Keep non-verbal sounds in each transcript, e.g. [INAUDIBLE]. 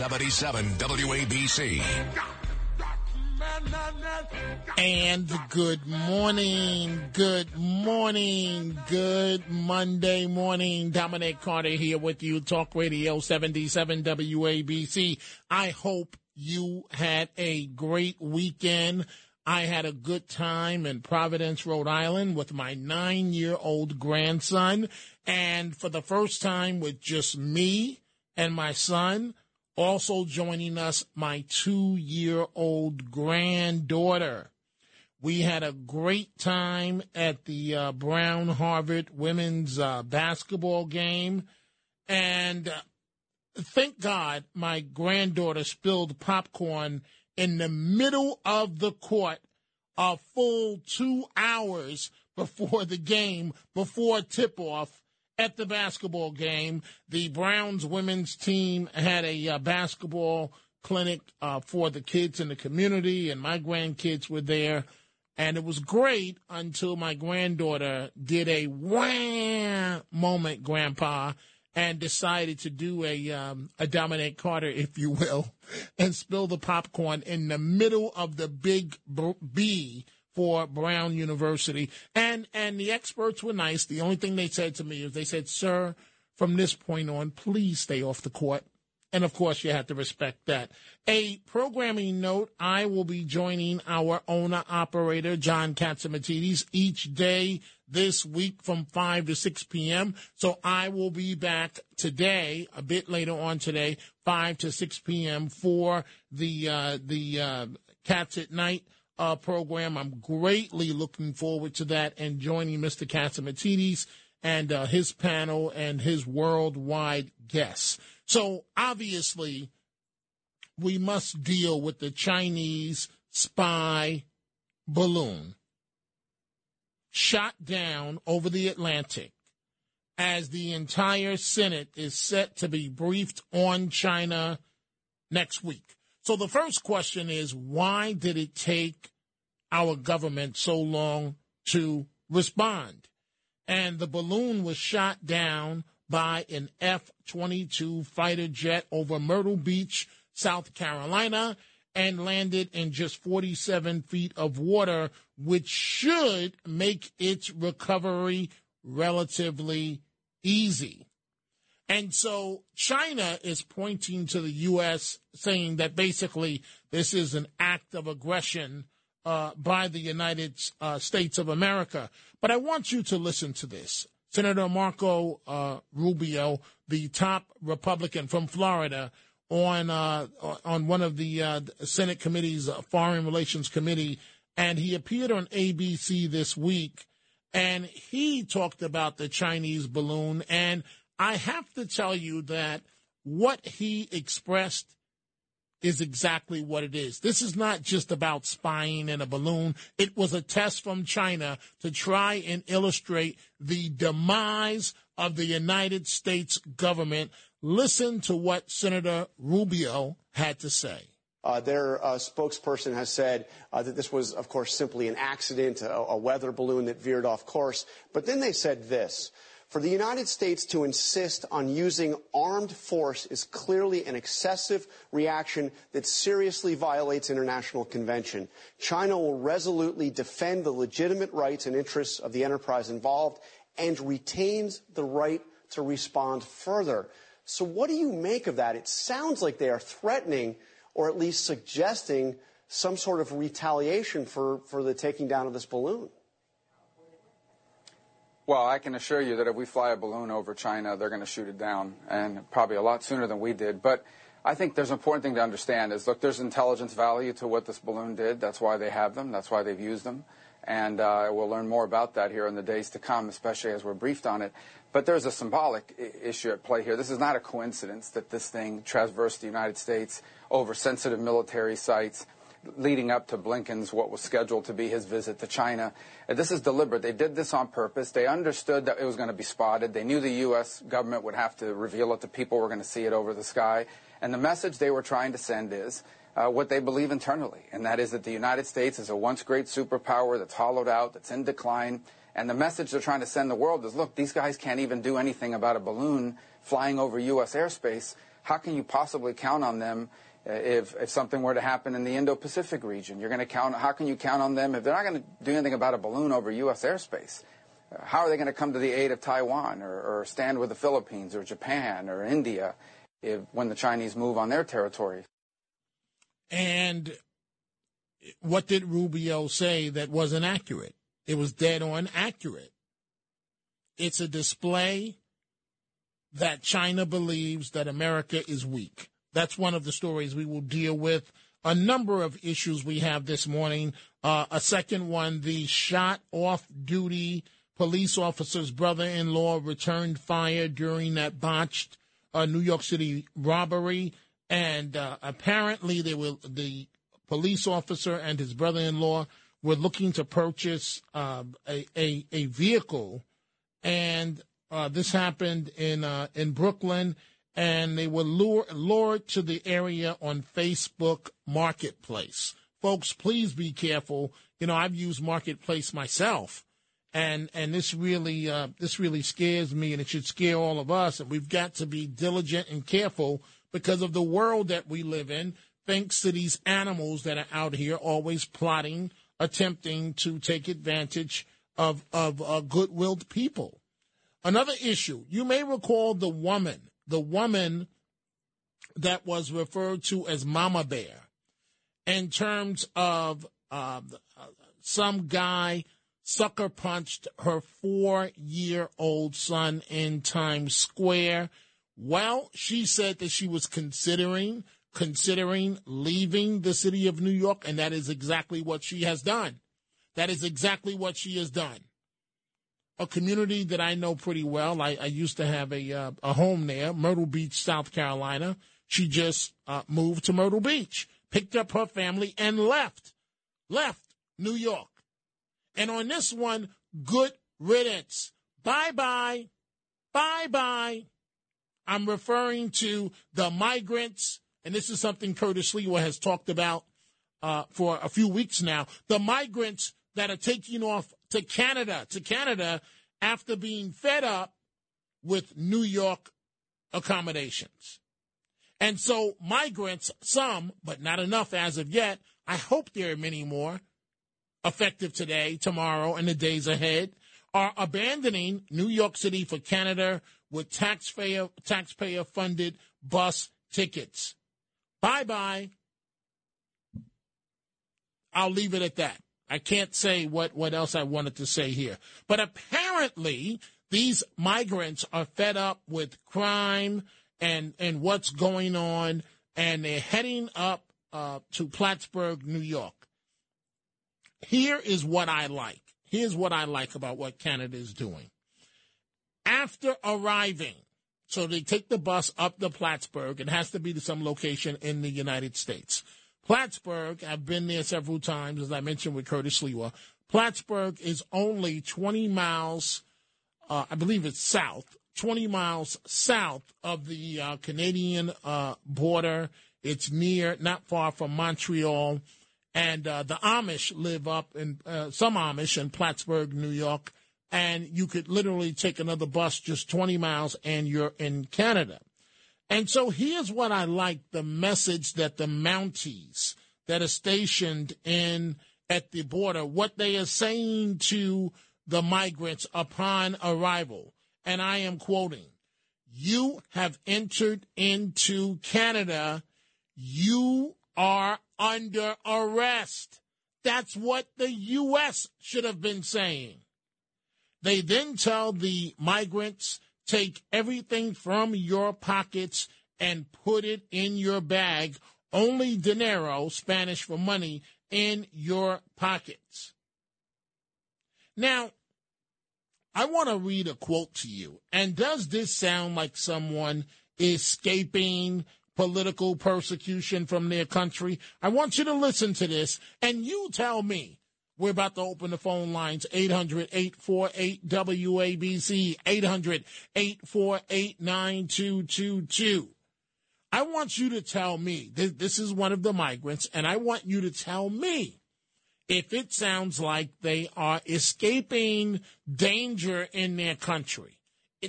77 WABC. And good morning, good morning, good Monday morning. Dominic Carter here with you, Talk Radio 77 WABC. I hope you had a great weekend. I had a good time in Providence, Rhode Island with my nine year old grandson. And for the first time with just me and my son, also joining us, my two year old granddaughter. We had a great time at the uh, Brown Harvard women's uh, basketball game. And uh, thank God my granddaughter spilled popcorn in the middle of the court a full two hours before the game, before tip off at the basketball game. The Browns women's team had a uh, basketball clinic uh, for the kids in the community, and my grandkids were there. And it was great until my granddaughter did a wham moment, Grandpa, and decided to do a um, a Dominic Carter, if you will, [LAUGHS] and spill the popcorn in the middle of the big B for Brown University. And and the experts were nice. The only thing they said to me is they said, "Sir, from this point on, please stay off the court." And of course, you have to respect that. A programming note I will be joining our owner operator, John Catsimatidis, each day this week from 5 to 6 p.m. So I will be back today, a bit later on today, 5 to 6 p.m. for the, uh, the uh, Cats at Night uh, program. I'm greatly looking forward to that and joining Mr. Catsimatidis and uh, his panel and his worldwide guests. So obviously, we must deal with the Chinese spy balloon shot down over the Atlantic as the entire Senate is set to be briefed on China next week. So the first question is why did it take our government so long to respond? And the balloon was shot down by an F 22 fighter jet over Myrtle Beach, South Carolina, and landed in just 47 feet of water, which should make its recovery relatively easy. And so China is pointing to the U.S., saying that basically this is an act of aggression uh, by the United uh, States of America. But I want you to listen to this. Senator Marco uh, Rubio, the top Republican from Florida, on uh, on one of the uh, Senate committees, uh, Foreign Relations Committee, and he appeared on ABC this week, and he talked about the Chinese balloon and I have to tell you that what he expressed is exactly what it is. This is not just about spying in a balloon. It was a test from China to try and illustrate the demise of the United States government. Listen to what Senator Rubio had to say. Uh, their uh, spokesperson has said uh, that this was, of course, simply an accident, a, a weather balloon that veered off course. But then they said this. For the United States to insist on using armed force is clearly an excessive reaction that seriously violates international convention. China will resolutely defend the legitimate rights and interests of the enterprise involved and retains the right to respond further. So, what do you make of that? It sounds like they are threatening or at least suggesting some sort of retaliation for, for the taking down of this balloon. Well, I can assure you that if we fly a balloon over China, they're going to shoot it down, and probably a lot sooner than we did. But I think there's an important thing to understand is, look, there's intelligence value to what this balloon did. That's why they have them. That's why they've used them. And uh, we'll learn more about that here in the days to come, especially as we're briefed on it. But there's a symbolic I- issue at play here. This is not a coincidence that this thing traversed the United States over sensitive military sites leading up to Blinken's what was scheduled to be his visit to China. This is deliberate. They did this on purpose. They understood that it was going to be spotted. They knew the U.S. government would have to reveal it to people who were going to see it over the sky. And the message they were trying to send is uh, what they believe internally, and that is that the United States is a once great superpower that's hollowed out, that's in decline. And the message they're trying to send the world is look, these guys can't even do anything about a balloon flying over U.S. airspace. How can you possibly count on them if, if something were to happen in the Indo-Pacific region? You're going to count, how can you count on them if they're not going to do anything about a balloon over U.S. airspace? Uh, how are they going to come to the aid of Taiwan or, or stand with the Philippines or Japan or India if, when the Chinese move on their territory? And what did Rubio say that wasn't accurate? It was dead on accurate. It's a display that China believes that America is weak. That's one of the stories we will deal with. A number of issues we have this morning. Uh, a second one the shot off duty police officer's brother in law returned fire during that botched uh, New York City robbery. And uh, apparently, they were, the police officer and his brother in law were looking to purchase uh, a, a, a, vehicle. And uh, this happened in, uh, in Brooklyn and they were lured, to the area on Facebook Marketplace. Folks, please be careful. You know, I've used Marketplace myself, and and this really uh, this really scares me, and it should scare all of us. And we've got to be diligent and careful because of the world that we live in. Thanks to these animals that are out here, always plotting, attempting to take advantage of of uh, good-willed people. Another issue, you may recall the woman the woman that was referred to as Mama Bear in terms of uh, some guy sucker punched her four year old son in Times Square. Well, she said that she was considering considering leaving the city of New York, and that is exactly what she has done. That is exactly what she has done a community that I know pretty well. I, I used to have a uh, a home there, Myrtle Beach, South Carolina. She just uh, moved to Myrtle Beach, picked up her family, and left, left New York. And on this one, good riddance. Bye bye, bye bye. I'm referring to the migrants, and this is something Curtis Sliwa has talked about uh, for a few weeks now. The migrants that are taking off to Canada, to Canada after being fed up with New York accommodations. And so migrants, some, but not enough as of yet, I hope there are many more, effective today, tomorrow, and the days ahead, are abandoning New York City for Canada with taxpayer taxpayer funded bus tickets. Bye bye. I'll leave it at that. I can't say what, what else I wanted to say here. But apparently, these migrants are fed up with crime and, and what's going on, and they're heading up uh, to Plattsburgh, New York. Here is what I like. Here's what I like about what Canada is doing. After arriving, so they take the bus up to Plattsburgh. It has to be to some location in the United States. Plattsburgh, I've been there several times, as I mentioned with Curtis Sliwa. Plattsburgh is only 20 miles, uh, I believe it's south, 20 miles south of the uh, Canadian uh, border. It's near, not far from Montreal. And uh, the Amish live up in, uh, some Amish in Plattsburgh, New York. And you could literally take another bus just 20 miles and you're in Canada. And so here's what I like the message that the Mounties that are stationed in at the border, what they are saying to the migrants upon arrival. And I am quoting you have entered into Canada, you are under arrest. That's what the U.S. should have been saying. They then tell the migrants, take everything from your pockets and put it in your bag. Only dinero, Spanish for money, in your pockets. Now, I want to read a quote to you. And does this sound like someone escaping political persecution from their country? I want you to listen to this and you tell me. We're about to open the phone lines 800 848 WABC 800 848 9222. I want you to tell me this, is one of the migrants, and I want you to tell me if it sounds like they are escaping danger in their country.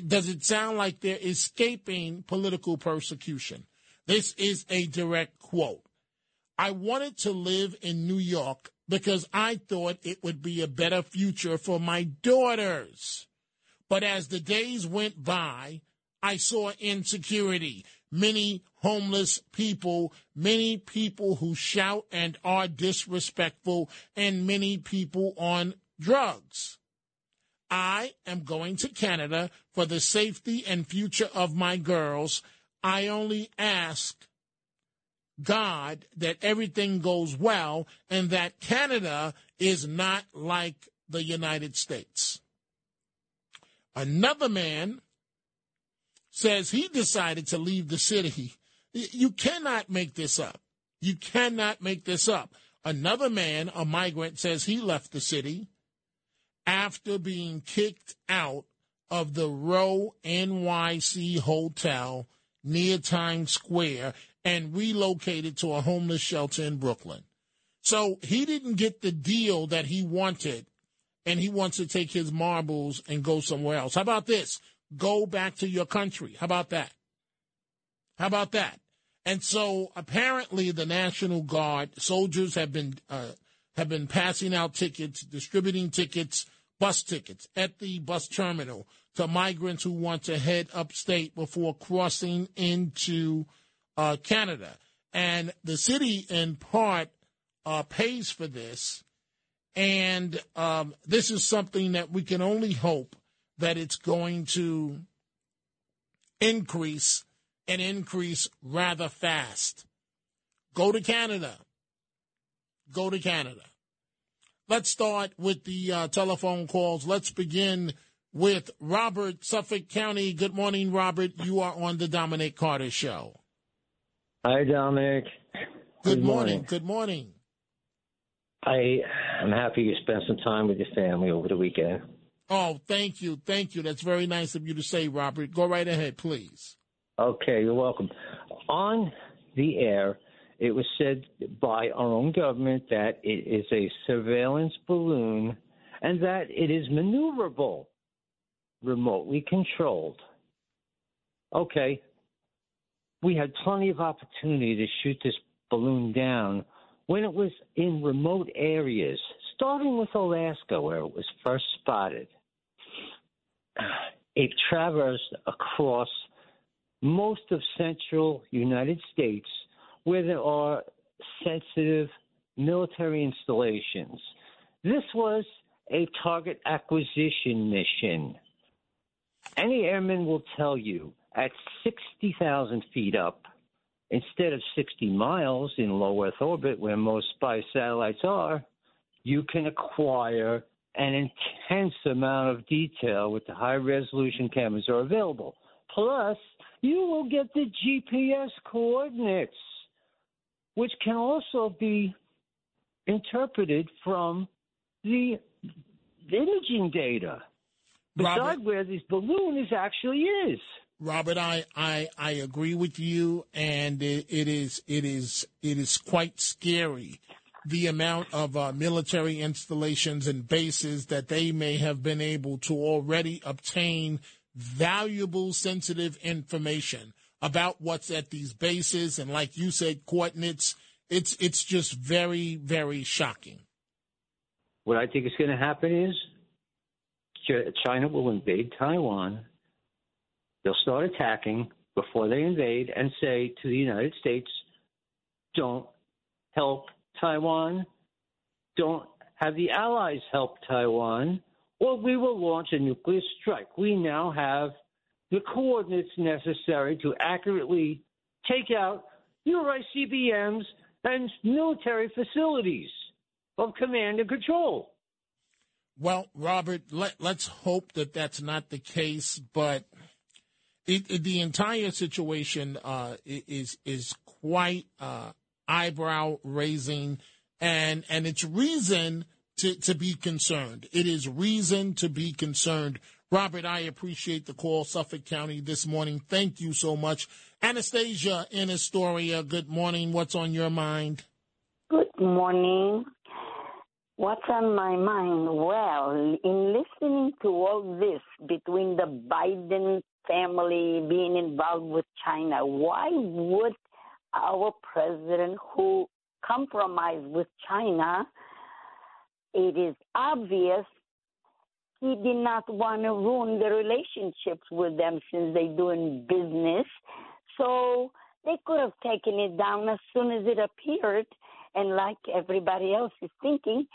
Does it sound like they're escaping political persecution? This is a direct quote. I wanted to live in New York because I thought it would be a better future for my daughters. But as the days went by, I saw insecurity, many homeless people, many people who shout and are disrespectful, and many people on drugs. I am going to Canada for the safety and future of my girls. I only ask God that everything goes well and that Canada is not like the United States. Another man says he decided to leave the city. You cannot make this up. You cannot make this up. Another man, a migrant, says he left the city after being kicked out of the Row NYC Hotel near Times Square and relocated to a homeless shelter in Brooklyn. So he didn't get the deal that he wanted, and he wants to take his marbles and go somewhere else. How about this? Go back to your country. How about that? How about that? And so apparently the National Guard soldiers have been uh, have been passing out tickets, distributing tickets, bus tickets at the bus terminal to migrants who want to head upstate before crossing into uh, Canada. And the city, in part, uh, pays for this. And um, this is something that we can only hope that it's going to increase and increase rather fast. Go to Canada. Go to Canada. Let's start with the uh, telephone calls. Let's begin with Robert, Suffolk County. Good morning, Robert. You are on the Dominic Carter Show. Hi, Dominic. Good, Good morning. morning. Good morning. I am happy you spent some time with your family over the weekend. Oh, thank you. Thank you. That's very nice of you to say, Robert. Go right ahead, please. Okay, you're welcome. On the air, it was said by our own government that it is a surveillance balloon and that it is maneuverable, remotely controlled. Okay, we had plenty of opportunity to shoot this balloon down when it was in remote areas, starting with Alaska, where it was first spotted it traversed across most of central United States where there are sensitive military installations. This was a target acquisition mission. Any airman will tell you at 60,000 feet up, instead of 60 miles in low Earth orbit where most spy satellites are, you can acquire an intense amount of detail with the high resolution cameras are available. Plus, you will get the GPS coordinates, which can also be interpreted from the imaging data. Beside Robert, where this balloon is actually is. Robert, I, I, I agree with you, and it, it is it is it is quite scary the amount of uh, military installations and bases that they may have been able to already obtain valuable, sensitive information about what's at these bases. And like you said, coordinates, it's, it's just very, very shocking. What I think is going to happen is China will invade Taiwan. They'll start attacking before they invade and say to the United States, don't help Taiwan, don't have the Allies help Taiwan, or we will launch a nuclear strike. We now have the coordinates necessary to accurately take out your ICBMs and military facilities of command and control. Well, Robert, let, let's hope that that's not the case, but it, it, the entire situation uh, is is quite uh, eyebrow raising, and and it's reason to, to be concerned. It is reason to be concerned. Robert, I appreciate the call, Suffolk County, this morning. Thank you so much. Anastasia in Astoria, good morning. What's on your mind? Good morning. What's on my mind? Well, in listening to all this between the Biden family being involved with China, why would our president, who compromised with China, it is obvious he did not want to ruin the relationships with them since they're doing business. So they could have taken it down as soon as it appeared. And like everybody else is thinking,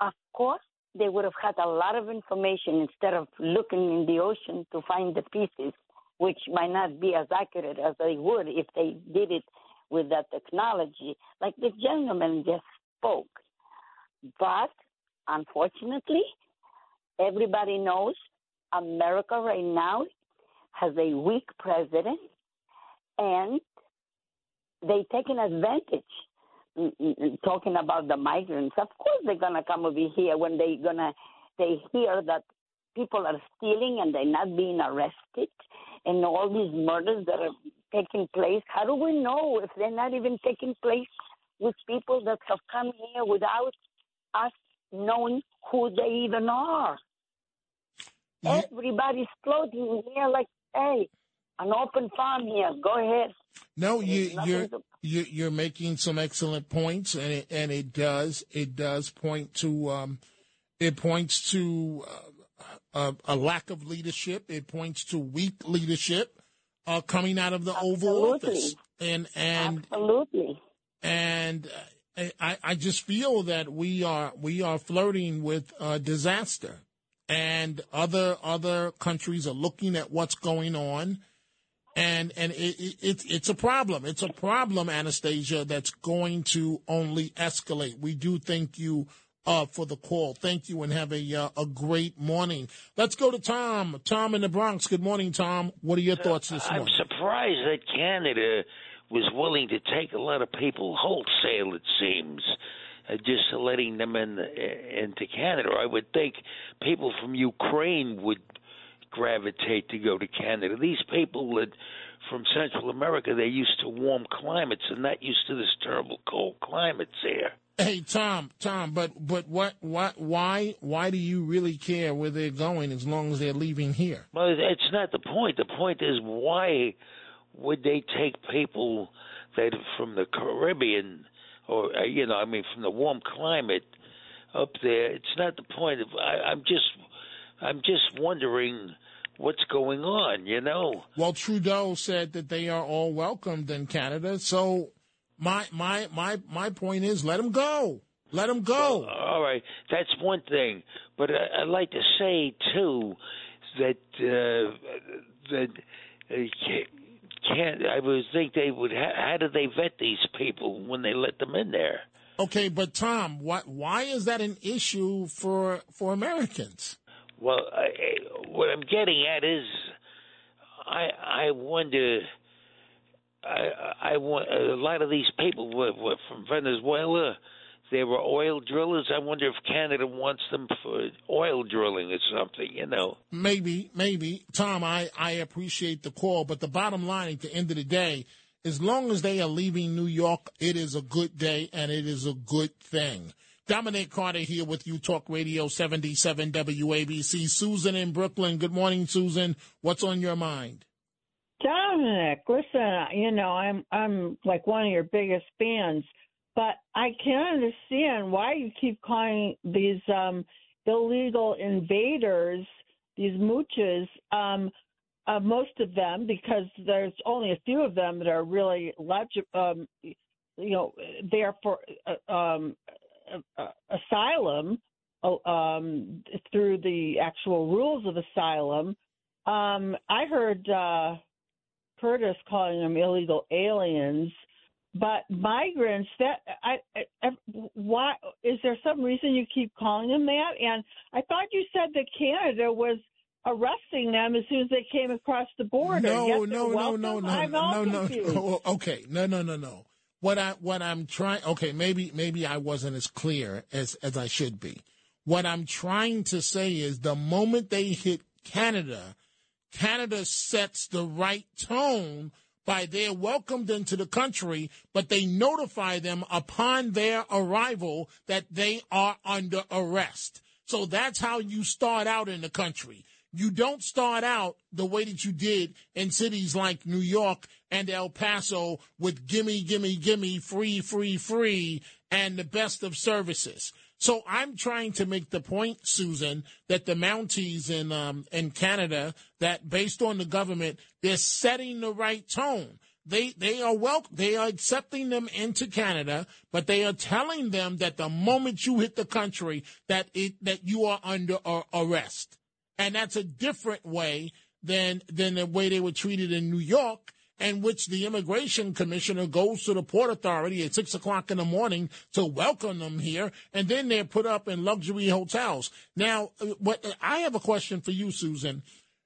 of course, they would have had a lot of information instead of looking in the ocean to find the pieces, which might not be as accurate as they would if they did it with that technology, like the gentleman just spoke. But unfortunately, everybody knows America right now has a weak president and they taking advantage talking about the migrants of course they're going to come over here when they going to they hear that people are stealing and they're not being arrested and all these murders that are taking place how do we know if they're not even taking place with people that have come here without us knowing who they even are yeah. everybody's floating here like hey an open farm here. Go ahead. No, you, you're you, you're making some excellent points, and it, and it does it does point to um, it points to uh, a, a, lack of leadership. It points to weak leadership uh, coming out of the Absolutely. Oval Office, and and absolutely, and. I, I just feel that we are we are flirting with a disaster, and other other countries are looking at what's going on, and and it, it, it, it's a problem. It's a problem, Anastasia, that's going to only escalate. We do thank you uh, for the call. Thank you, and have a uh, a great morning. Let's go to Tom. Tom in the Bronx. Good morning, Tom. What are your thoughts this morning? I'm surprised that Canada was willing to take a lot of people wholesale. It seems. Uh, just letting them in uh, into Canada. I would think people from Ukraine would gravitate to go to Canada. These people that from Central America, they're used to warm climates and not used to this terrible cold climates here. Hey Tom, Tom, but but what what why why do you really care where they're going as long as they're leaving here? Well, it's not the point. The point is why would they take people that from the Caribbean or uh, you know, I mean from the warm climate up there? It's not the point of I, I'm just I'm just wondering what's going on, you know. Well, Trudeau said that they are all welcomed in Canada. So my my my my point is, let them go. Let them go. Well, all right, that's one thing. But I, would like to say too that uh, that uh, can't. I would think they would. How, how do they vet these people when they let them in there? Okay, but Tom, what? Why is that an issue for for Americans? Well, I, what I'm getting at is, I I wonder. I I want a lot of these people were, were from Venezuela. They were oil drillers. I wonder if Canada wants them for oil drilling or something. You know. Maybe, maybe. Tom, I I appreciate the call, but the bottom line at the end of the day, as long as they are leaving New York, it is a good day and it is a good thing. Dominic Carter here with you, Talk Radio 77 WABC. Susan in Brooklyn. Good morning, Susan. What's on your mind? Dominic, listen, you know, I'm I'm like one of your biggest fans, but I can't understand why you keep calling these um illegal invaders, these mooches, um uh, most of them, because there's only a few of them that are really legi- um, you know, there for uh, um, uh, asylum uh, um, through the actual rules of asylum. Um, I heard uh, Curtis calling them illegal aliens, but migrants. That I, I, why is there some reason you keep calling them that? And I thought you said that Canada was arresting them as soon as they came across the border. No, Yet no, no, no, no, no, no, confused. no. [LAUGHS] Okay, no, no, no, no. What I what I'm trying. Okay, maybe maybe I wasn't as clear as as I should be. What I'm trying to say is the moment they hit Canada, Canada sets the right tone by they're welcomed into the country, but they notify them upon their arrival that they are under arrest. So that's how you start out in the country. You don't start out the way that you did in cities like New York and El Paso with gimme, gimme, gimme, free, free, free, and the best of services. So I'm trying to make the point, Susan, that the Mounties in um, in Canada, that based on the government, they're setting the right tone. They they are wel- they are accepting them into Canada, but they are telling them that the moment you hit the country, that it that you are under arrest, and that's a different way than than the way they were treated in New York in which the immigration commissioner goes to the port authority at six o'clock in the morning to welcome them here, and then they're put up in luxury hotels. Now, what I have a question for you, Susan.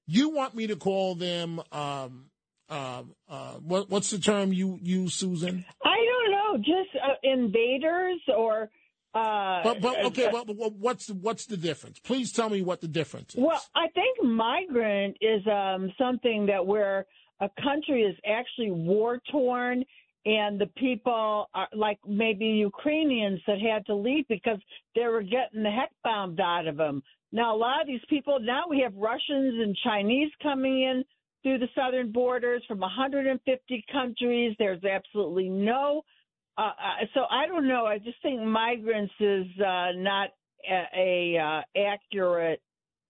You want me to call them? Um, uh, uh, what, what's the term you use, Susan? I don't know, just uh, invaders or. Uh, But, but okay, well, well, what's the, what's the difference? Please tell me what the difference is. Well, I think migrant is um, something that where a country is actually war torn and the people are like maybe Ukrainians that had to leave because they were getting the heck bombed out of them. Now a lot of these people now we have Russians and Chinese coming in through the southern borders from 150 countries. There's absolutely no uh, uh, so I don't know. I just think migrants is uh, not a, a uh, accurate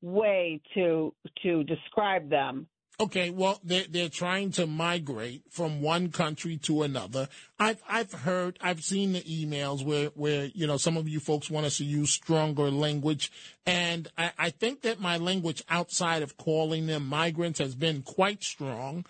way to to describe them. Okay, well, they're, they're trying to migrate from one country to another. I've, I've heard, I've seen the emails where, where, you know, some of you folks want us to use stronger language. And I, I think that my language outside of calling them migrants has been quite strong.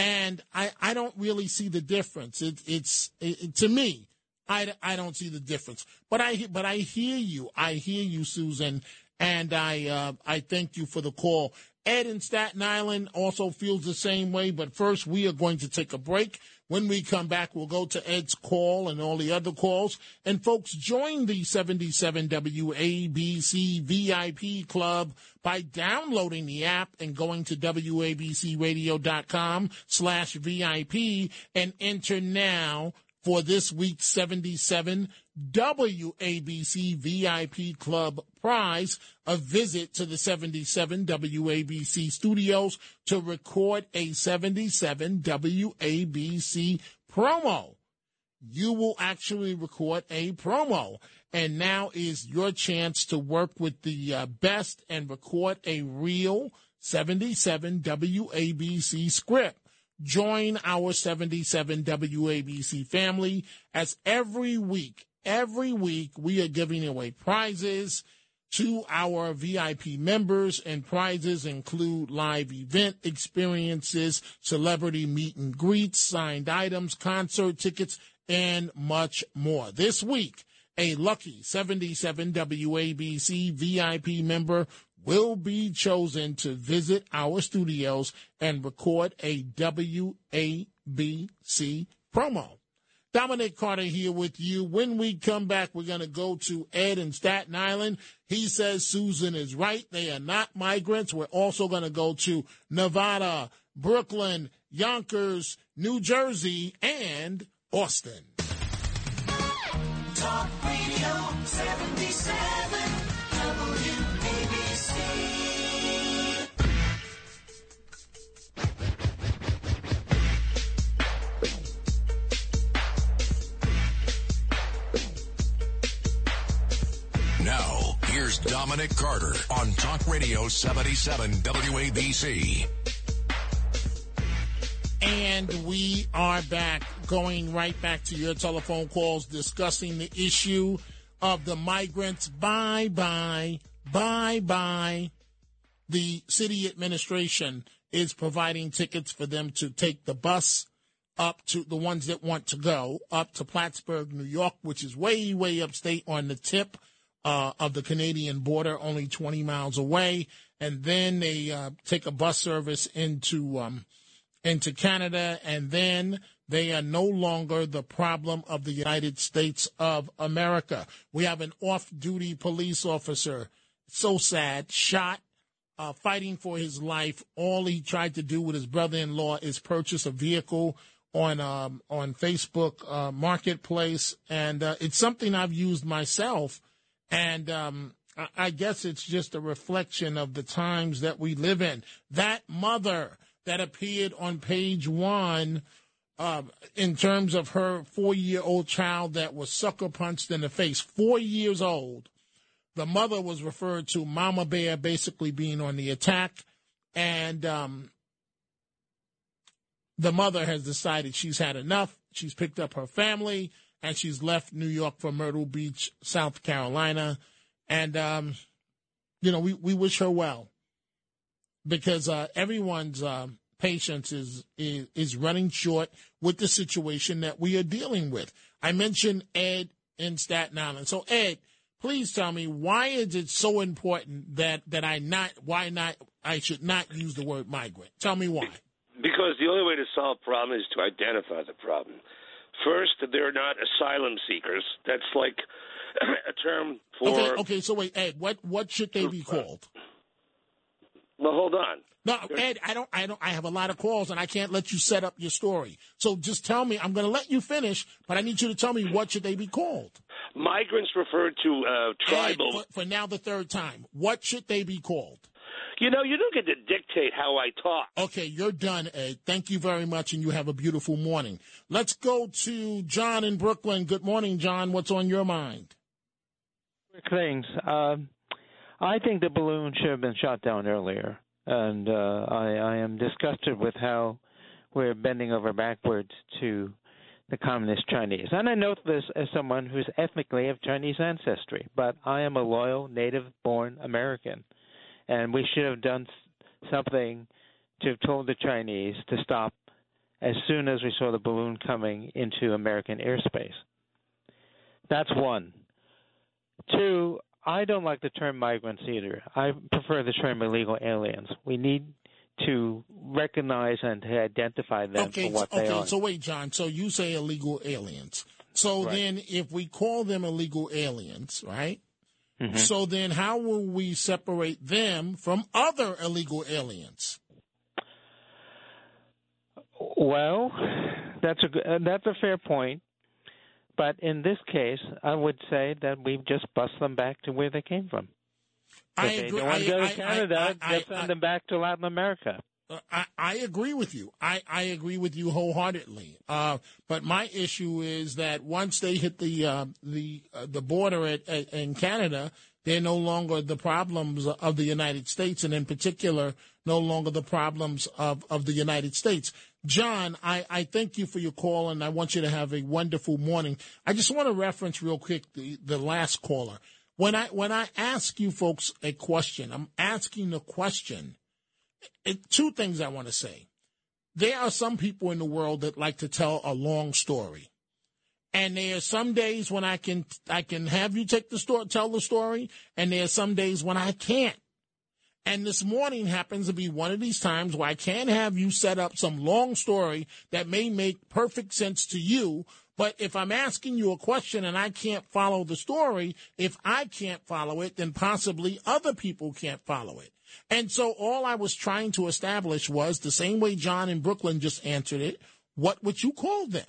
And I, I don't really see the difference. It, it's, it, to me, I, I don't see the difference. But I, but I hear you. I hear you, Susan. And I, uh, I thank you for the call. Ed in Staten Island also feels the same way, but first we are going to take a break. When we come back, we'll go to Ed's call and all the other calls. And folks, join the 77 WABC VIP club by downloading the app and going to WABCradio.com slash VIP and enter now for this week's 77 WABC VIP Club prize, a visit to the 77 WABC studios to record a 77 WABC promo. You will actually record a promo. And now is your chance to work with the uh, best and record a real 77 WABC script. Join our 77 WABC family as every week, every week we are giving away prizes to our VIP members and prizes include live event experiences, celebrity meet and greets, signed items, concert tickets, and much more. This week, a lucky 77 WABC VIP member will be chosen to visit our studios and record a WABC promo. Dominic Carter here with you. When we come back, we're going to go to Ed in Staten Island. He says Susan is right. They are not migrants. We're also going to go to Nevada, Brooklyn, Yonkers, New Jersey, and Austin. Talk Radio 77 here's Dominic Carter on Talk Radio 77 WABC. And we are back, going right back to your telephone calls, discussing the issue of the migrants. Bye bye, bye bye. The city administration is providing tickets for them to take the bus up to the ones that want to go up to Plattsburgh, New York, which is way, way upstate on the tip uh, of the Canadian border, only 20 miles away. And then they uh, take a bus service into um, into Canada, and then they are no longer the problem of the United States of America. We have an off-duty police officer, so sad, shot uh, fighting for his life. All he tried to do with his brother-in-law is purchase a vehicle on um, on Facebook uh, Marketplace, and uh, it's something I've used myself. And um, I- guess it's just a reflection of the times that we live in. That mother that appeared on page one. Uh, in terms of her four-year-old child that was sucker punched in the face, four years old, the mother was referred to Mama Bear basically being on the attack, and um, the mother has decided she's had enough. She's picked up her family and she's left New York for Myrtle Beach, South Carolina, and um, you know we we wish her well because uh, everyone's uh, patience is, is is running short with the situation that we are dealing with. I mentioned Ed in Staten Island, so Ed please tell me why is it so important that that I not why not I should not use the word migrant? Tell me why. Because the only way to solve problem is to identify the problem. First, they're not asylum seekers. That's like [CLEARS THROAT] a term for. Okay, okay. So wait, Ed, what what should they be called? Well, hold on. No, Ed, I don't, I don't, I have a lot of calls and I can't let you set up your story. So just tell me, I'm going to let you finish, but I need you to tell me what should they be called? Migrants referred to uh, tribal. Ed, for, for now the third time, what should they be called? You know, you don't get to dictate how I talk. Okay, you're done, Ed. Thank you very much, and you have a beautiful morning. Let's go to John in Brooklyn. Good morning, John. What's on your mind? Quick things. Um, I think the balloon should have been shot down earlier, and uh, I, I am disgusted with how we're bending over backwards to the communist Chinese. And I note this as someone who's ethnically of Chinese ancestry, but I am a loyal, native-born American, and we should have done something to have told the Chinese to stop as soon as we saw the balloon coming into American airspace. That's one. Two, I don't like the term migrants either. I prefer the term illegal aliens. We need to recognize and to identify them okay, for what okay. they are. So wait, John. So you say illegal aliens. So Right. then, if we call them illegal aliens, right? Mhm. So then, how will we separate them from other illegal aliens? Well, that's a uh, that's a fair point. But in this case, I would say that we just bust them back to where they came from. I if they agree- don't want to go I- to I- Canada, I- I- just send them back to Latin America. Uh, I, I agree with you. I, I agree with you wholeheartedly. Uh, but my issue is that once they hit the uh, the uh, the border at, at, in Canada, they're no longer the problems of the United States, and in particular, no longer the problems of, of the United States. John, I, I thank you for your call, and I want you to have a wonderful morning. I just want to reference real quick the, the last caller. When I when I ask you folks a question, I'm asking the question it, two things I want to say. There are some people in the world that like to tell a long story. And there are some days when I can I can have you take the story tell the story, and there are some days when I can't. And this morning happens to be one of these times where I can have you set up some long story that may make perfect sense to you. But if I'm asking you a question and I can't follow the story, if I can't follow it, then possibly other people can't follow it. And so all I was trying to establish was the same way John in Brooklyn just answered it. What would you call them?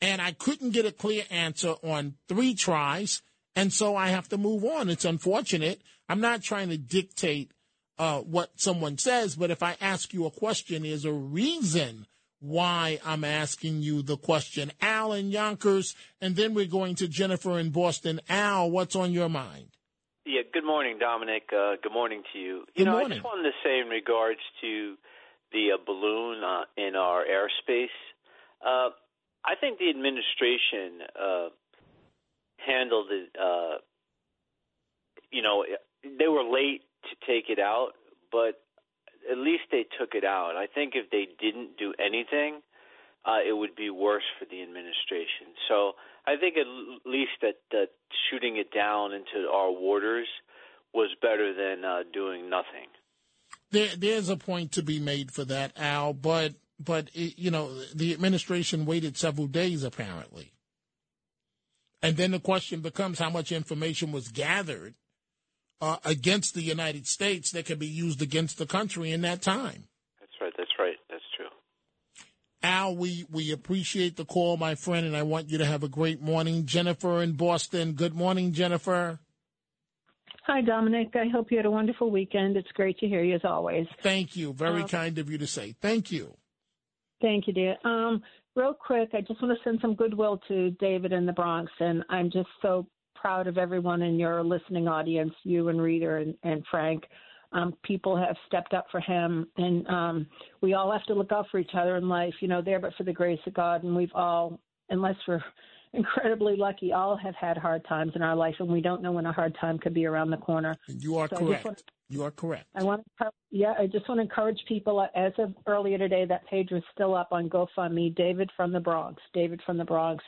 And I couldn't get a clear answer on three tries. And so I have to move on. It's unfortunate. I'm not trying to dictate uh, what someone says, but if I ask you a question, there's a reason why I'm asking you the question. Al in Yonkers, and then we're going to Jennifer in Boston. Al, what's on your mind? Yeah, good morning, Dominic. Uh, good morning to you. You Good know, I just wanted to say in regards to the uh, balloon uh, in our airspace. Uh, I think the administration uh, handled it. Uh, you know, they were late to take it out, but at least they took it out. I think if they didn't do anything, uh, it would be worse for the administration. So I think at least that, that shooting it down into our waters was better than uh, doing nothing. There, there's a point to be made for that, Al. But but it, you know the administration waited several days apparently, and then the question becomes how much information was gathered uh, against the United States that could be used against the country in that time. That's right. That's right. That's true. Al, we, we appreciate the call, my friend, and I want you to have a great morning. Jennifer in Boston. Good morning, Jennifer. Hi, Dominic. I hope you had a wonderful weekend. It's great to hear you as always. Thank you. Very Um, kind of you to say. Thank you. Thank you, dear. Um, real quick, I just want to send some goodwill to David in the Bronx, and I'm just so proud of everyone in your listening audience, you and Rita and, and Frank. Um, people have stepped up for him, and um, we all have to look out for each other in life. You know, there but for the grace of God, and we've all, unless we're [LAUGHS] incredibly lucky, all have had hard times in our life, and we don't know when a hard time could be around the corner. You are So correct. want- you are correct. I want to, yeah, I just want to encourage people. uh, As of earlier today, that page was still up on GoFundMe. David from the Bronx. David from the Bronx,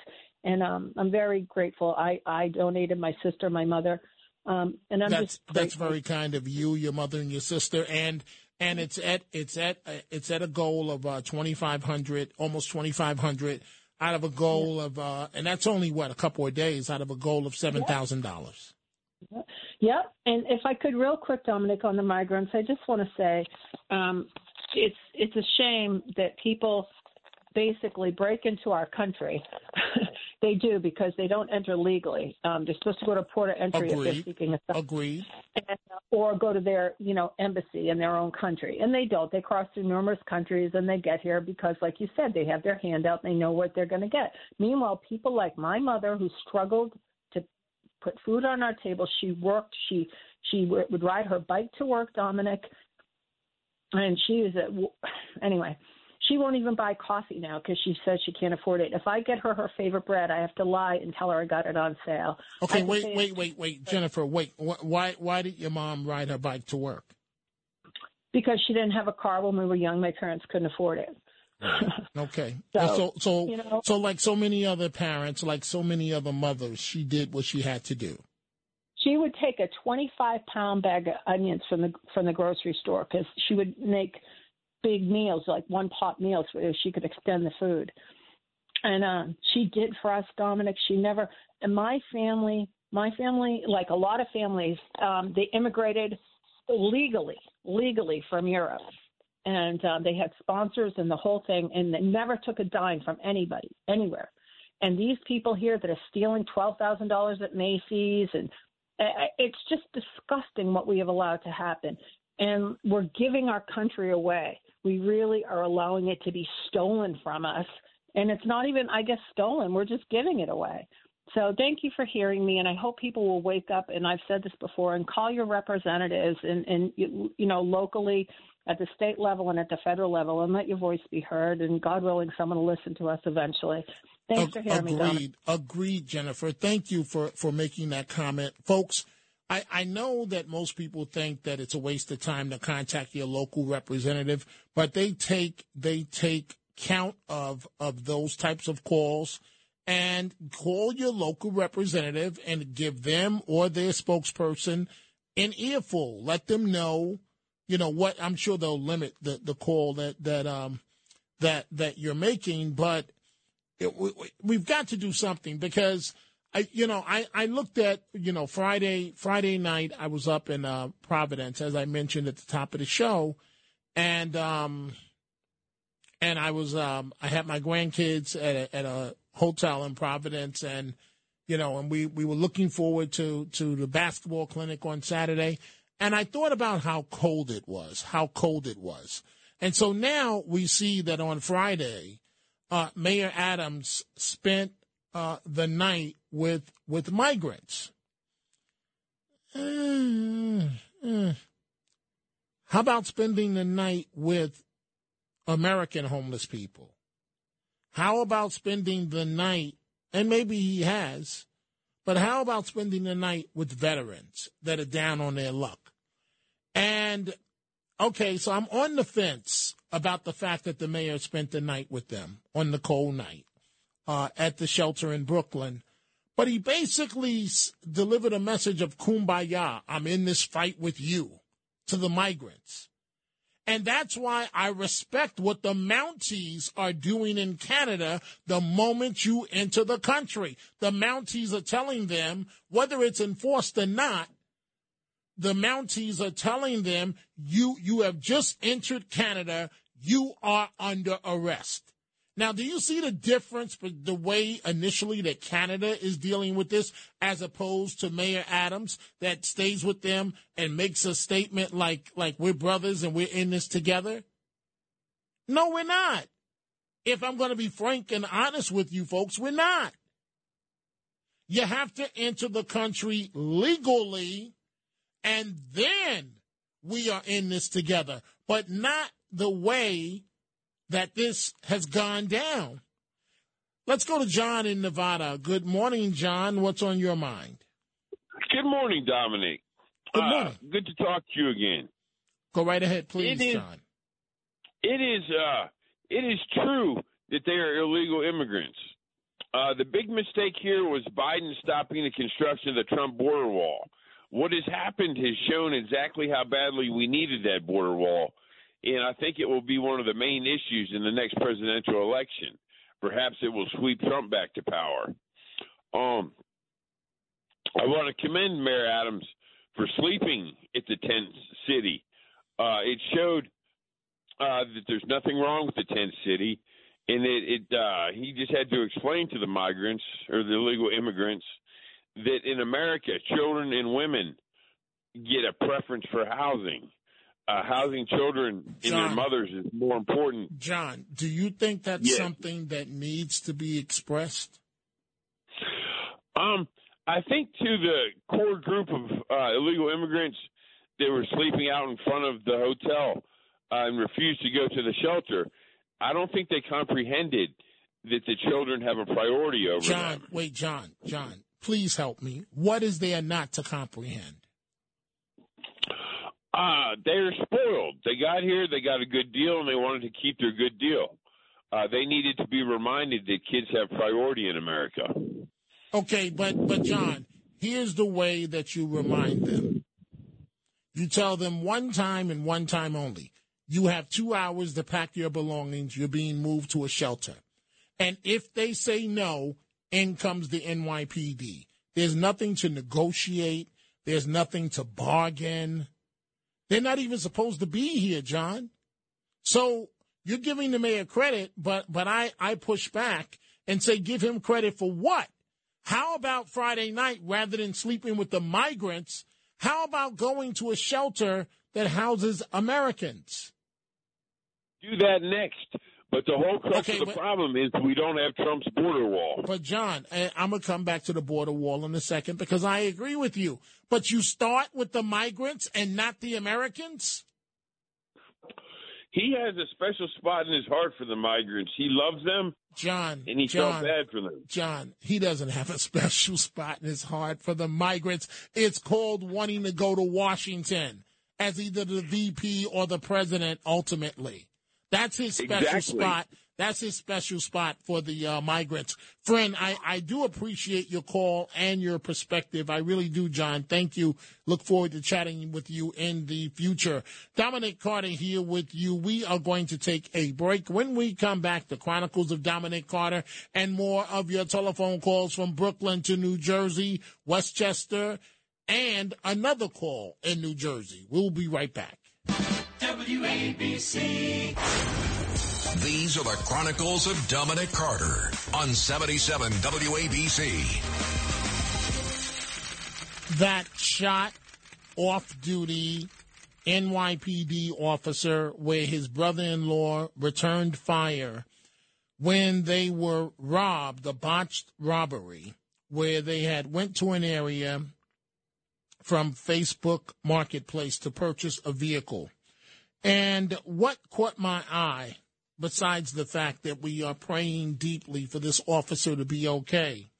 and um, I'm very grateful. I I donated my sister, my mother, um, and I'm that's just that's very kind of you, your mother, and your sister, and and it's at it's at it's at a goal of uh, twenty five hundred, almost twenty five hundred, out of a goal of, uh, and that's only what a couple of days out of a goal of seven thousand dollars. Yep. And if I could, real quick, Dominic, on the migrants, I just want to say um, it's it's a shame that people basically break into our country. [LAUGHS] they do because they don't enter legally. Um, they're supposed to go to port of entry if they're seeking asylum. Agreed. and, uh, or go to their you know embassy in their own country and they don't they cross through numerous countries and they get here because like you said they have their hand out and they know what they're going to get meanwhile people like my mother who struggled to put food on our table she worked she she w- would ride her bike to work dominic and she is at anyway she won't even buy coffee now because she says she can't afford it. If I get her her favorite bread, I have to lie and tell her I got it on sale. Okay, wait, say- wait, wait, wait, Jennifer, wait. Why why did your mom ride her bike to work? because she didn't have a car when we were young. My parents couldn't afford it. Okay. [LAUGHS] So, so so you know- so like so many other parents, like so many other mothers, she did what she had to do. She would take a 25 pound bag of onions from the from the grocery store because she would make big meals, like one pot meals, where she could extend the food. And uh, she did for us, Dominic. She never. And my family, my family, like a lot of families, um, they immigrated legally, legally from Europe, and uh, they had sponsors and the whole thing, and they never took a dime from anybody anywhere. And these people here that are stealing twelve thousand dollars at Macy's, and uh, it's just disgusting what we have allowed to happen. And we're giving our country away. We really are allowing it to be stolen from us. And it's not even, I guess, stolen. We're just giving it away. So thank you for hearing me, and I hope people will wake up. And I've said this before, and call your representatives, and, and you, you know, locally, at the state level, and at the federal level, and let your voice be heard. And God willing, someone will listen to us eventually. Thanks for hearing me, Dominic. Agreed. Agreed, Jennifer. Thank you for, for making that comment. Folks, I, I know that most people think that it's a waste of time to contact your local representative, but they take they take count of of those types of calls and call your local representative and give them or their spokesperson an earful. Let them know, you know, what I'm sure they'll limit the, the call that that um that that you're making, but it, we, we- we've got to do something because I, you know, I, I looked at, you know, Friday, Friday night, I was up in, uh, Providence, as I mentioned at the top of the show. And, um, and I was, um, I had my grandkids at a, at a hotel in Providence and, you know, and we, we were looking forward to, to the basketball clinic on Saturday. And I thought about how cold it was, how cold it was. And so now we see that on Friday, uh, Mayor Adams spent uh, the night with with migrants. Uh, uh. How about spending the night with American homeless people? How about spending the night, and maybe he has, but how about spending the night with veterans that are down on their luck? And okay, so I'm on the fence about the fact that the mayor spent the night with them on the cold night uh, at the shelter in Brooklyn. But he basically delivered a message of kumbaya. I'm in this fight with you to the migrants. And that's why I respect what the Mounties are doing in Canada the moment you enter the country. The Mounties are telling them, whether it's enforced or not, the Mounties are telling them, you, you have just entered Canada. You are under arrest. Now, do you see the difference with the way initially that Canada is dealing with this as opposed to Mayor Adams that stays with them and makes a statement like, like we're brothers and we're in this together? No, we're not. If I'm going to be frank and honest with you folks, we're not. You have to enter the country legally and then we are in this together, but not the way that this has gone down. Let's go to John in Nevada. Good morning, John. What's on your mind? Good morning, Dominic. Good Uh, morning. good to talk to you again. Go right ahead, please, It is- John. It is uh, it is true that they are illegal immigrants. Uh, the big mistake here was Biden stopping the construction of the Trump border wall. What has happened has shown exactly how badly we needed that border wall, and I think it will be one of the main issues in the next presidential election. Perhaps it will sweep Trump back to power. Um, I want to commend Mayor Adams for sleeping at the tent city. Uh, it showed uh, that there's nothing wrong with the tent city, and it, it uh, he just had to explain to the migrants or the illegal immigrants that in America, children and women get a preference for housing. Uh, housing children in their mothers is more important. John, do you think that's Yes. something that needs to be expressed? Um, I think to the core group of uh, illegal immigrants that were sleeping out in front of the hotel uh, and refused to go to the shelter, I don't think they comprehended that the children have a priority over John, them. wait, John, John, please help me. What is there not to comprehend? Uh, they're spoiled. They got here, they got a good deal, and they wanted to keep their good deal. Uh, they needed to be reminded that kids have priority in America. Okay, but but John, here's the way that you remind them. You tell them one time and one time only. You have two hours to pack your belongings. You're being moved to a shelter. And if they say no, in comes the NYPD. There's nothing to negotiate. There's nothing to bargain. They're not even supposed to be here, John. So you're giving the mayor credit, but but I, I push back and say give him credit for what? How about Friday night rather than sleeping with the migrants? How about going to a shelter that houses Americans? Do that next. But the whole crux Okay, of the but- problem is we don't have Trump's border wall. But John, eh, I- I'm gonna come back to the border wall in a second because I agree with you. But you start with the migrants and not the Americans. He has a special spot in his heart for the migrants. He loves them, John, and he John, felt bad for them. John, he doesn't have a [LAUGHS] special spot in his heart for the migrants. It's called wanting to go to Washington as either the VP or the president ultimately. That's his special Exactly. spot. That's his special spot for the uh, migrants. Friend, I, I do appreciate your call and your perspective. I really do, John. Thank you. Look forward to chatting with you in the future. Dominic Carter here with you. We are going to take a break. When we come back, the Chronicles of Dominic Carter and more of your telephone calls from Brooklyn to New Jersey, Westchester, and another call in New Jersey. We'll be right back. WABC. These are the Chronicles of Dominic Carter on 77 WABC. that shot off duty NYPD officer where his brother in law returned fire when they were robbed, a botched robbery, where they had went to an area from Facebook Marketplace to purchase a vehicle. And what caught my eye besides the fact that we are praying deeply for this officer to be okay,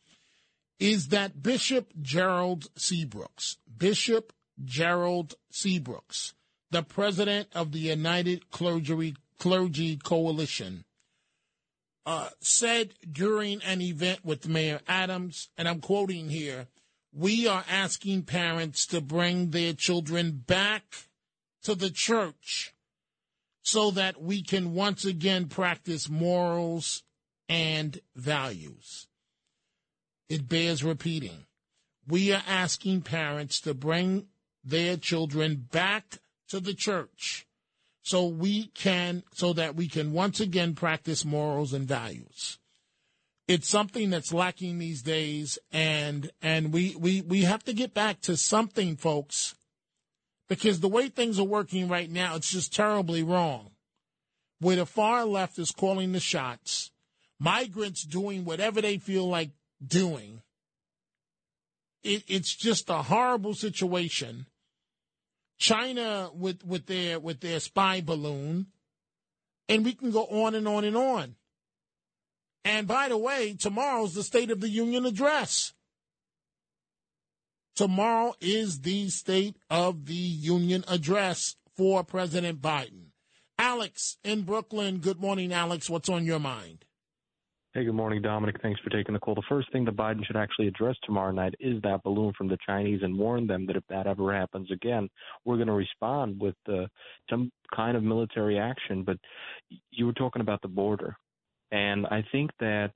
is that Bishop Gerald Seabrooks, Bishop Gerald Seabrooks, the president of the United Clergy, Clergy Coalition, uh, said during an event with Mayor Adams, and I'm quoting here, we are asking parents to bring their children back to the church so that we can once again practice morals and values. It bears repeating. We are asking parents to bring their children back to the church so we can so that we can once again practice morals and values it's something that's lacking these days and and we we we have to get back to something folks because the way things are working right now it's just terribly wrong. Where the far left is calling the shots migrants doing whatever they feel like doing. It, it's just a horrible situation. China with with their with their spy balloon. And we can go on and on and on. And by the way, tomorrow's the State of the Union address. Tomorrow is the State of the Union address for President Biden. Alex in Brooklyn. Good morning, Alex. What's on your mind? Hey, good morning, Dominic. Thanks for taking the call. The first thing that Biden should actually address tomorrow night is that balloon from the Chinese and warn them that if that ever happens again, we're going to respond with uh, some kind of military action. But you were talking about the border. And I think that,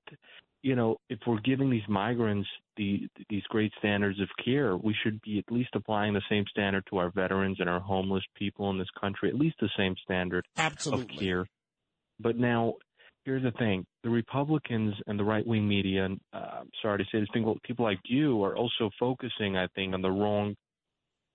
you know, if we're giving these migrants the these great standards of care, we should be at least applying the same standard to our veterans and our homeless people in this country, at least the same standard Absolutely. of care. But now, here's the thing: the Republicans and the right wing media, and uh, sorry to say this, thing, people like you are also focusing, I think, on the wrong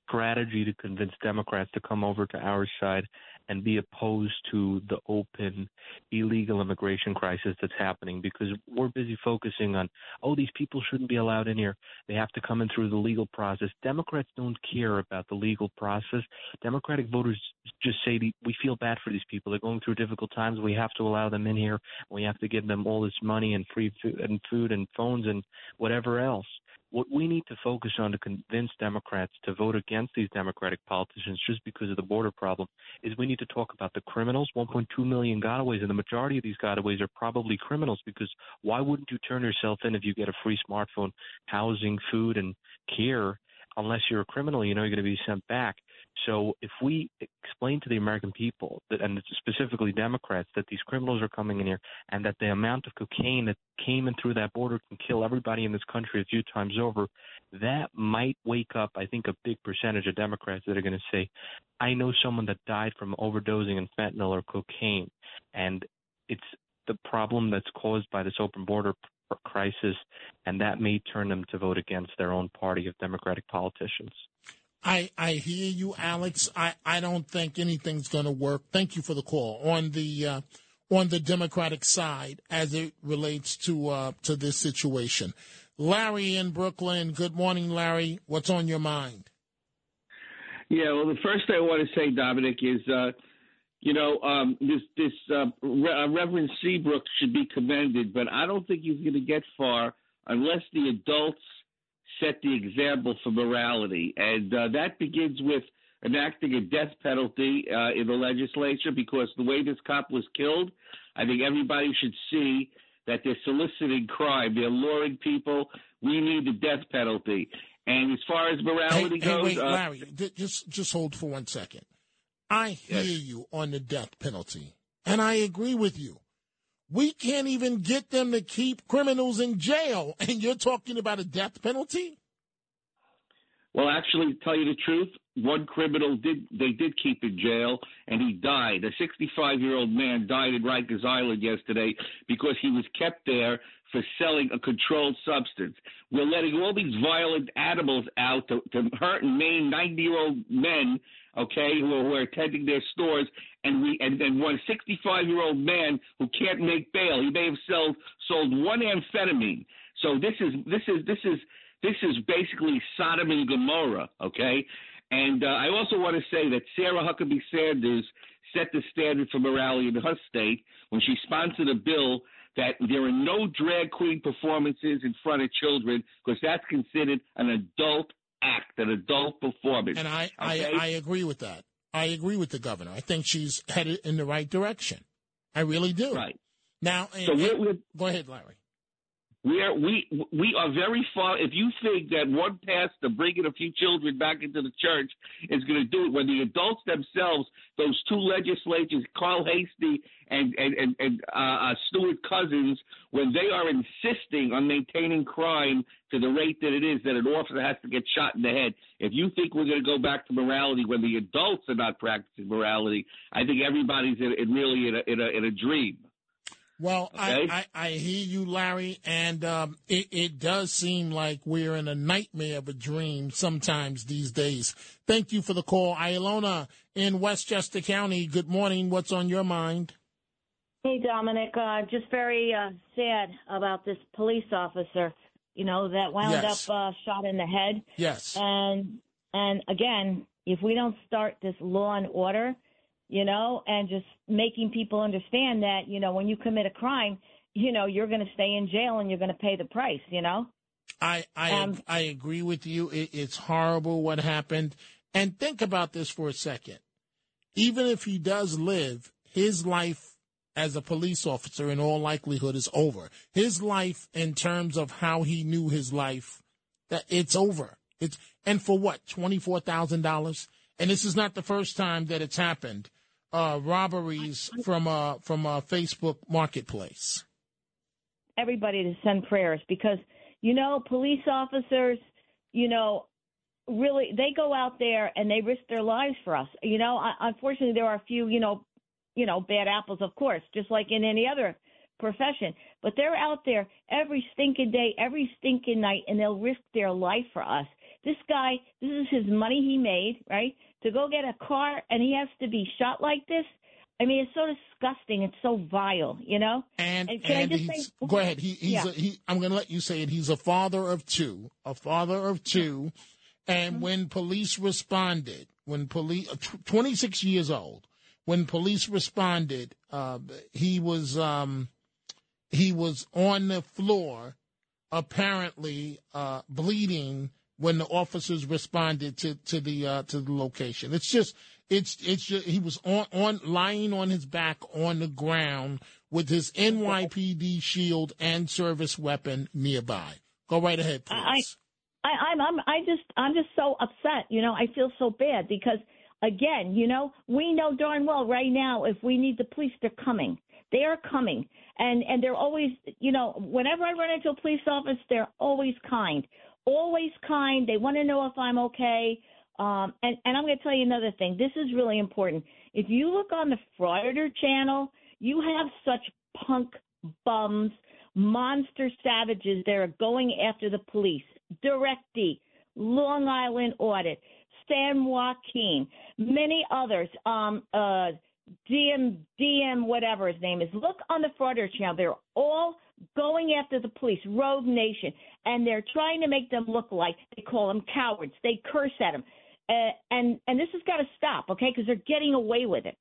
strategy to convince Democrats to come over to our side and be opposed to the open illegal immigration crisis that's happening because we're busy focusing on, oh, these people shouldn't be allowed in here. They have to come in through the legal process. Democrats don't care about the legal process. Democratic voters just say we feel bad for these people. They're going through difficult times. We have to allow them in here. We have to give them all this money and free food and food and phones and whatever else. What we need to focus on to convince Democrats to vote against these Democratic politicians just because of the border problem is we need to talk about the criminals, 1.2 million gotaways, and the majority of these gotaways are probably criminals because why wouldn't you turn yourself in if you get a free smartphone, housing, food, and care? Unless you're a criminal, you know you're going to be sent back. So if we explain to the American people that, and specifically Democrats, that these criminals are coming in here and that the amount of cocaine that came in through that border can kill everybody in this country a few times over, that might wake up, I think, a big percentage of Democrats that are going to say, I know someone that died from overdosing in fentanyl or cocaine. And it's the problem that's caused by this open border crisis, and that may turn them to vote against their own party of Democratic politicians. I, I hear you, Alex. I, I don't think anything's going to work. Thank you for the call on the uh, on the Democratic side as it relates to uh, to this situation. Larry in Brooklyn. Good morning, Larry. What's on your mind? Yeah, well, the first thing I want to say, Dominic, is uh, you know um, this this uh, Re- uh, Reverend Seabrook should be commended, but I don't think he's going to get far unless the adults set the example for morality, and uh, that begins with enacting a death penalty uh, in the legislature because the way this cop was killed, I think everybody should see that they're soliciting crime. They're luring people. We need the death penalty. And as far as morality hey, hey, goes, wait, uh, Larry, just just hold for one second. I hear you on the death penalty, and I agree with you. We can't even get them to keep criminals in jail, [LAUGHS] and you're talking about a death penalty? Well, actually, to tell you the truth, one criminal did they did keep in jail, and he died. A 65 year old man died in Rikers Island yesterday because he was kept there for selling a controlled substance. We're letting all these violent animals out to, to hurt and maim 90 year old men, okay, who are, who are attending their stores, and we and then one 65 year old man who can't make bail. He may have sold sold one amphetamine. So this is this is this is this is basically Sodom and Gomorrah, okay? And uh, I also want to say that Sarah Huckabee Sanders set the standard for morality in her state when she sponsored a bill that there are no drag queen performances in front of children because that's considered an adult act, an adult performance. And I, okay? I, I agree with that. I agree with the governor. I think she's headed in the right direction. I really do. Right. Now, So and- we're- we're- go ahead, Larry. We are we we are very far. If you think that one pastor bringing a few children back into the church is going to do it, when the adults themselves, those two legislators, Carl Heastie and and and, and uh, uh, Stewart Cousins, when they are insisting on maintaining crime to the rate that it is, that an officer has to get shot in the head. If you think we're going to go back to morality when the adults are not practicing morality, I think everybody's in, in really in a, in a in a dream. Well, Okay. I, I, I hear you, Larry, and um, it, it does seem like we're in a nightmare of a dream sometimes these days. Thank you for the call. Ilona in Westchester County, good morning. What's on your mind? Hey, Dominic. Uh, just very uh, sad about this police officer. You know that wound Yes. up uh, shot in the head. Yes. And and again, if we don't start this law and order, you know, and just making people understand that, you know, when you commit a crime, you know, you're going to stay in jail and you're going to pay the price. You know. I I Um, I agree with you. It, it's horrible what happened. And think about this for a second. Even if he does live, his life as a police officer, in all likelihood, is over. His life, in terms of how he knew his life, that it's over. It's and for what twenty four thousand dollars. And this is not the first time that it's happened. Uh, robberies from uh from a Facebook marketplace. everybody to send prayers because you know police officers you know really they go out there and they risk their lives for us. You know unfortunately there are a few you know you know bad apples of course just like in any other profession but they're out there every stinking day every stinking night and they'll risk their life for us. This guy this is his money he made right to go get a car and he has to be shot like this i mean it's so disgusting it's so vile you know And, can and i just he's, say go ahead. He, he's Yeah. a, he. I'm going to let you say it. He's a father of two, a father of two. And Mm-hmm. when police responded, when police, uh, 26 years old, when police responded, uh, he was um, he was on the floor, apparently uh, bleeding when the officers responded to to the uh, to the location. It's just it's it's just, he was on on lying on his back on the ground with his NYPD shield and service weapon nearby. Go right ahead, please. I, I, I'm, I'm, I just, I'm just so upset. You know, I feel so bad because, again, you know, we know darn well right now if we need the police, they're coming. They are coming, and and they're always, you know, whenever I run into a police office, they're always kind, always kind. They want to know if I'm okay. Um, and and I'm going to tell you another thing. This is really important. If you look on the Frauditor channel, you have such punk bums, monster savages that are going after the police. Directy, Long Island Audit, San Joaquin, many others. Um, uh, DM, DM, whatever his name is. Look on the Frauditor channel. They're all going after the police, Rogue Nation, and they're trying to make them look like they call them cowards. They curse at them, uh, and and this has got to stop, okay? Because they're getting away with it.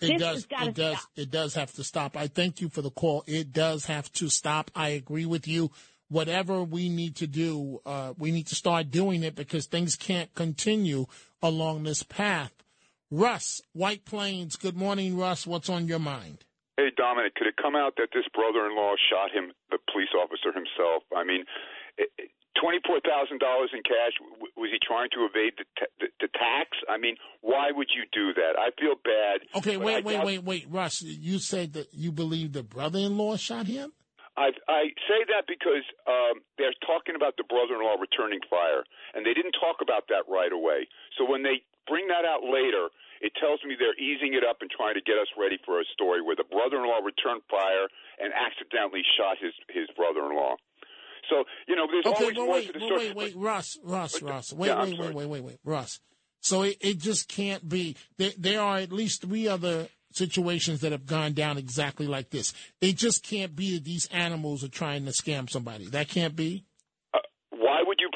It this does. has got to It does. stop. It does have to stop. I thank you for the call. It does have to stop. I agree with you. Whatever we need to do, uh, we need to start doing it because things can't continue along this path. Russ, White Plains. Good morning, Russ. What's on your mind? Hey, Dominic, could it come out that this brother-in-law shot him, the police officer himself? I mean, twenty-four thousand dollars in cash. Was he trying to evade the, the, the tax? I mean, why would you do that? I feel bad. Okay, wait, I wait, doubt- wait, wait, Russ. You said that you believe the brother-in-law shot him. I I say that because um, they're talking about the brother-in-law returning fire, and they didn't talk about that right away. So when they bring that out later, it tells me they're easing it up and trying to get us ready for a story where the brother-in-law returned fire and accidentally shot his his brother-in-law. So you know, there's Okay, always more wait, to the story. wait, wait, Russ, Russ, but- Russ. Wait, yeah, wait, wait, wait, wait, wait, Russ. So it, it just can't be. There, there are at least three other situations that have gone down exactly like this. It just can't be that these animals are trying to scam somebody. That can't be.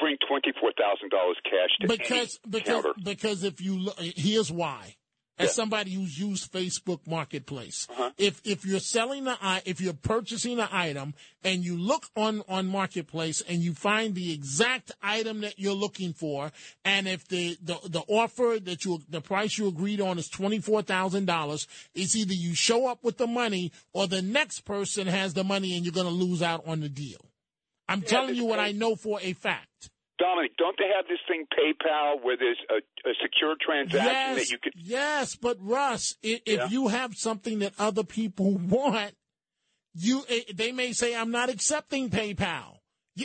Why would you bring twenty four thousand dollars cash to because any because counter? because if you look, here's why. As somebody who's used Facebook Marketplace, Uh-huh. if if you're selling the if you're purchasing an item and you look on on Marketplace and you find the exact item that you're looking for, and if the the, the offer that you the price you agreed on is twenty four thousand dollars, it's either you show up with the money or the next person has the money and you're going to lose out on the deal. I'm telling you what I know for a fact. Dominic, don't they have this thing PayPal where there's a, a secure transaction yes, that you could? Yes, but Russ, if, if Yeah. you have something that other people [LAUGHS] want, you eh, they may say, "I'm not accepting PayPal."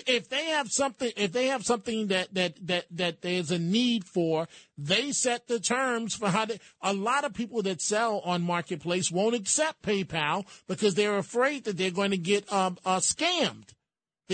If they have something, if they have something that that that that there's a need for, they set the terms for how to. A lot of people that sell on marketplace won't accept PayPal because they're afraid that they're going to get um, uh, scammed.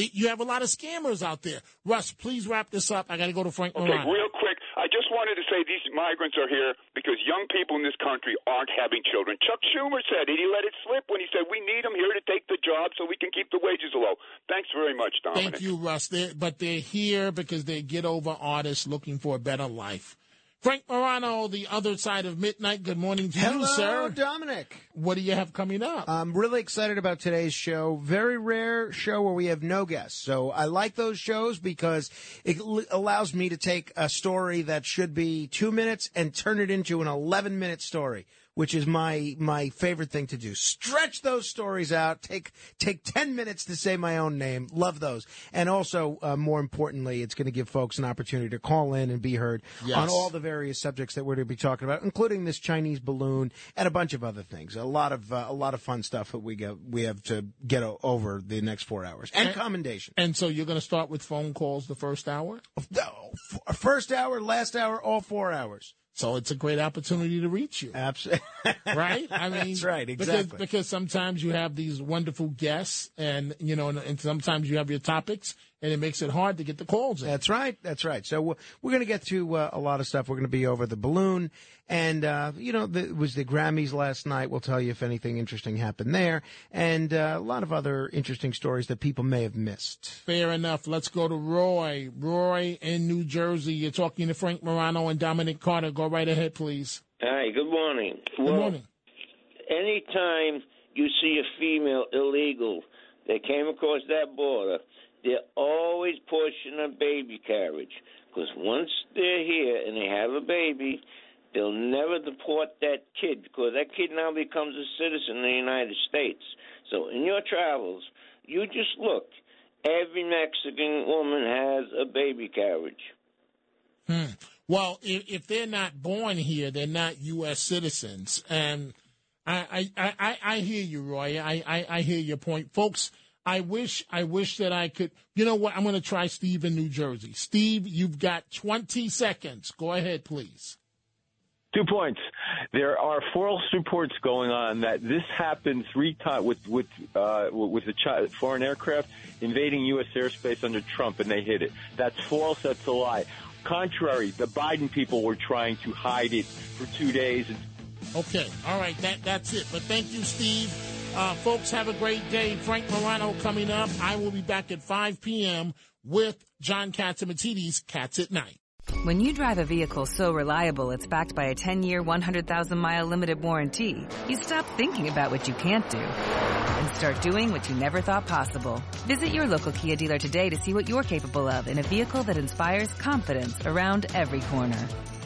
You have a lot of scammers out there. Russ, please wrap this up. I got to go to Frank Okay, real quick, I just wanted to say these migrants are here because young people in this country aren't having children. Chuck Schumer said it. He let it slip when he said we need them here to take the job so we can keep the wages low. Thanks very much, Dominic. Thank you, Russ. They're, but they're here because they get over artists looking for a better life. Frank Morano, the other side of midnight. Good morning to Hello, you, sir. Dominic. What do you have coming up? I'm really excited about today's show. Very rare show where we have no guests. So I like those shows because it l- allows me to take a story that should be two minutes and turn it into an 11 minute story. Which is my my favorite thing to do. Stretch those stories out. Take take ten minutes to say my own name. Love those. And also, uh, more importantly, it's going to give folks an opportunity to call in and be heard Yes. on all the various subjects that we're going to be talking about, including this Chinese balloon and a bunch of other things. A lot of uh, a lot of fun stuff that we go we have to get o- over the next four hours and commendation. And so you're going to start with phone calls the first hour? First hour, last hour, all four hours. So it's a great opportunity to reach you. Absolutely. [LAUGHS] right? I mean, That's right, Because, exactly. because sometimes you have these wonderful guests, and you know, and, and sometimes you have your topics, and it makes it hard to get the calls in. That's right. That's right. So we're, we're going to get to uh, a lot of stuff. We're going to be over the balloon, and uh, you know, the, it was the Grammys last night. We'll tell you if anything interesting happened there, and uh, a lot of other interesting stories that people may have missed. Fair enough. Let's go to Roy. Roy in New Jersey. You're talking to Frank Morano and Dominic Carter. Go right ahead, please. Hi, good morning. Good well, morning. anytime you see a female illegal that came across that border, they're always pushing a baby carriage. Because once they're here and they have a baby, they'll never deport that kid because that kid now becomes a citizen of the United States. So in your travels, you just look. Every Mexican woman has a baby carriage. Hmm. Well, if, if they're not born here, they're not U.S. citizens. And I, I, I, I hear you, Roy. I, I, I hear your point. Folks, I wish, I wish that I could. You know what? I'm going to try Steve in New Jersey. Steve, you've got 20 seconds. Go ahead, please. Two points. There are false reports going on that this happened three times with with uh, with chi- foreign aircraft invading U.S. airspace under Trump, and they hit it. That's false. That's a lie. Contrary, the Biden people were trying to hide it for two days. Okay. All right. That that's it. But thank you, Steve. Uh, folks, have a great day. Frank Morano coming up. I will be back at 5 p.m. with John Catsimatidis, Cats at Night. When you drive a vehicle so reliable it's backed by a 10 year, 100,000 mile limited warranty, you stop thinking about what you can't do and start doing what you never thought possible. Visit your local Kia dealer today to see what you're capable of in a vehicle that inspires confidence around every corner.